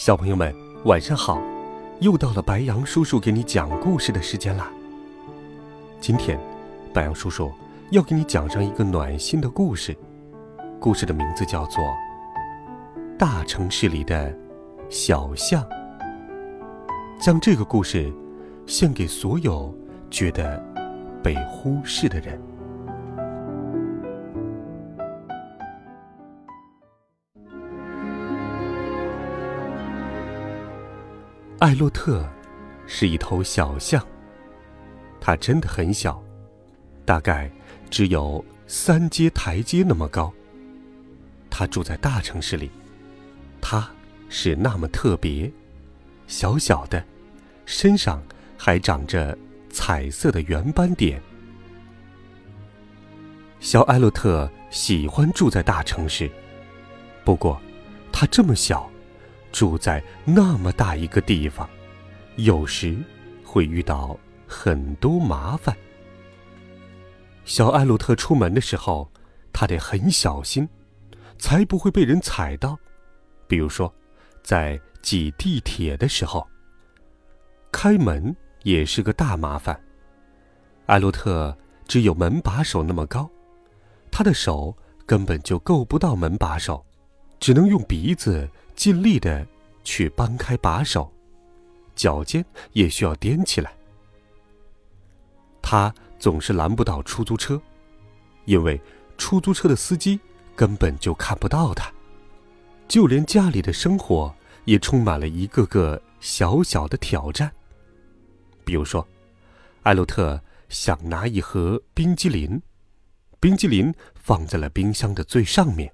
小朋友们，晚上好！又到了白羊叔叔给你讲故事的时间啦。今天，白羊叔叔要给你讲上一个暖心的故事，故事的名字叫做《大城市里的小巷》。将这个故事献给所有觉得被忽视的人。艾洛特是一头小象，它真的很小，大概只有三阶台阶那么高。它住在大城市里，它是那么特别，小小的，身上还长着彩色的圆斑点。小艾洛特喜欢住在大城市，不过，它这么小。住在那么大一个地方，有时会遇到很多麻烦。小艾洛特出门的时候，他得很小心，才不会被人踩到。比如说，在挤地铁的时候，开门也是个大麻烦。艾洛特只有门把手那么高，他的手根本就够不到门把手，只能用鼻子。尽力的去搬开把手，脚尖也需要踮起来。他总是拦不到出租车，因为出租车的司机根本就看不到他。就连家里的生活也充满了一个个小小的挑战。比如说，艾洛特想拿一盒冰激凌，冰激凌放在了冰箱的最上面。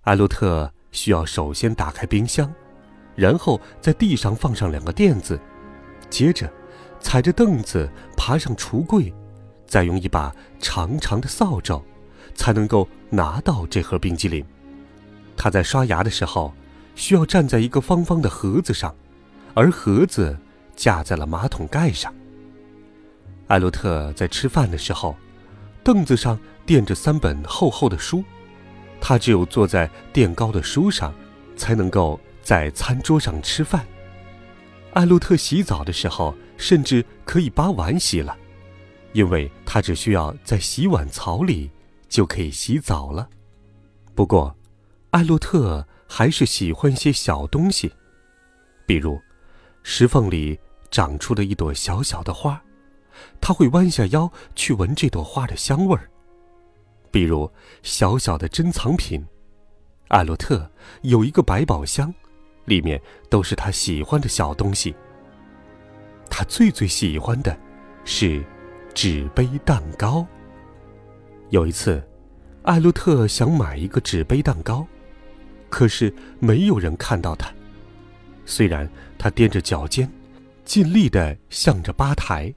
艾洛特。需要首先打开冰箱，然后在地上放上两个垫子，接着踩着凳子爬上橱柜，再用一把长长的扫帚，才能够拿到这盒冰激凌。他在刷牙的时候，需要站在一个方方的盒子上，而盒子架在了马桶盖上。艾洛特在吃饭的时候，凳子上垫着三本厚厚的书。他只有坐在垫高的书上，才能够在餐桌上吃饭。艾洛特洗澡的时候，甚至可以把碗洗了，因为他只需要在洗碗槽里就可以洗澡了。不过，艾洛特还是喜欢些小东西，比如石缝里长出的一朵小小的花，他会弯下腰去闻这朵花的香味儿。比如小小的珍藏品，艾洛特有一个百宝箱，里面都是他喜欢的小东西。他最最喜欢的是纸杯蛋糕。有一次，艾洛特想买一个纸杯蛋糕，可是没有人看到他。虽然他踮着脚尖，尽力的向着吧台，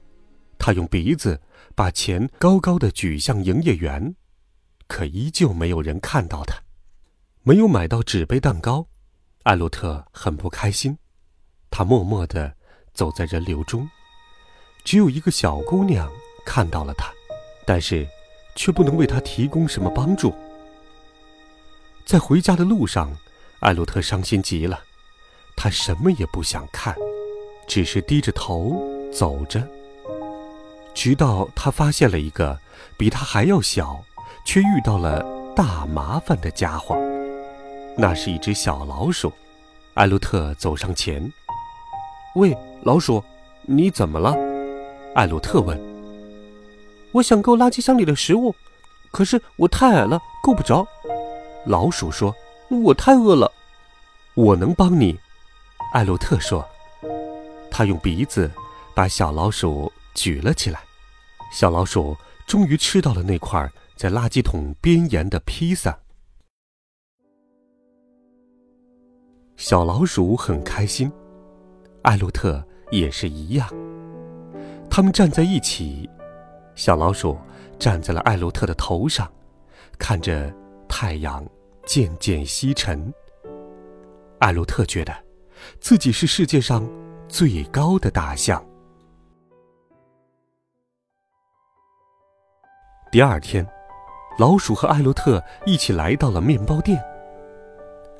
他用鼻子把钱高高的举向营业员。可依旧没有人看到他，没有买到纸杯蛋糕，艾洛特很不开心。他默默地走在人流中，只有一个小姑娘看到了他，但是却不能为他提供什么帮助。在回家的路上，艾洛特伤心极了，他什么也不想看，只是低着头走着，直到他发现了一个比他还要小。却遇到了大麻烦的家伙，那是一只小老鼠。艾洛特走上前：“喂，老鼠，你怎么了？”艾洛特问。“我想够垃圾箱里的食物，可是我太矮了，够不着。”老鼠说。“我太饿了。”“我能帮你。”艾洛特说。他用鼻子把小老鼠举了起来，小老鼠终于吃到了那块。在垃圾桶边沿的披萨。小老鼠很开心，艾洛特也是一样。他们站在一起，小老鼠站在了艾洛特的头上，看着太阳渐渐西沉。艾洛特觉得，自己是世界上最高的大象。第二天，老鼠和艾洛特一起来到了面包店。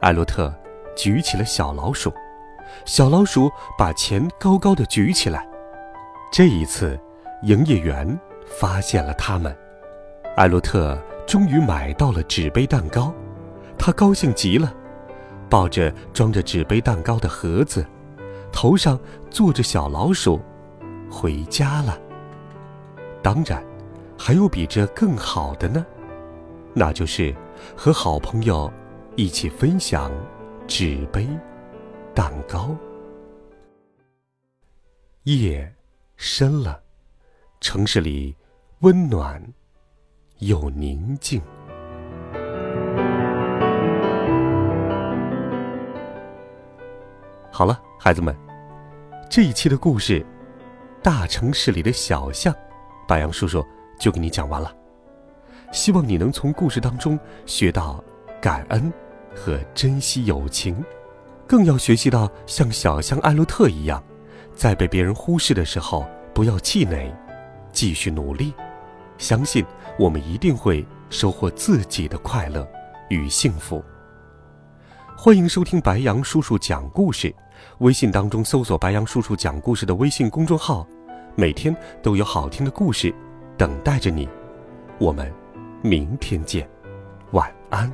艾洛特。举起了小老鼠，小老鼠把钱高高的举起来。这一次，营业员发现了他们。艾洛特终于买到了纸杯蛋糕，他高兴极了，抱着装着纸杯蛋糕的盒子，头上坐着小老鼠，回家了。当然，还有比这更好的呢，那就是和好朋友一起分享。纸杯，蛋糕。夜深了，城市里温暖又宁静。好了，孩子们，这一期的故事《大城市里的小象》，白杨叔叔就给你讲完了。希望你能从故事当中学到感恩。和珍惜友情，更要学习到像小象艾洛特一样，在被别人忽视的时候不要气馁，继续努力，相信我们一定会收获自己的快乐与幸福。欢迎收听白杨叔叔讲故事，微信当中搜索“白杨叔叔讲故事”的微信公众号，每天都有好听的故事等待着你。我们明天见，晚安。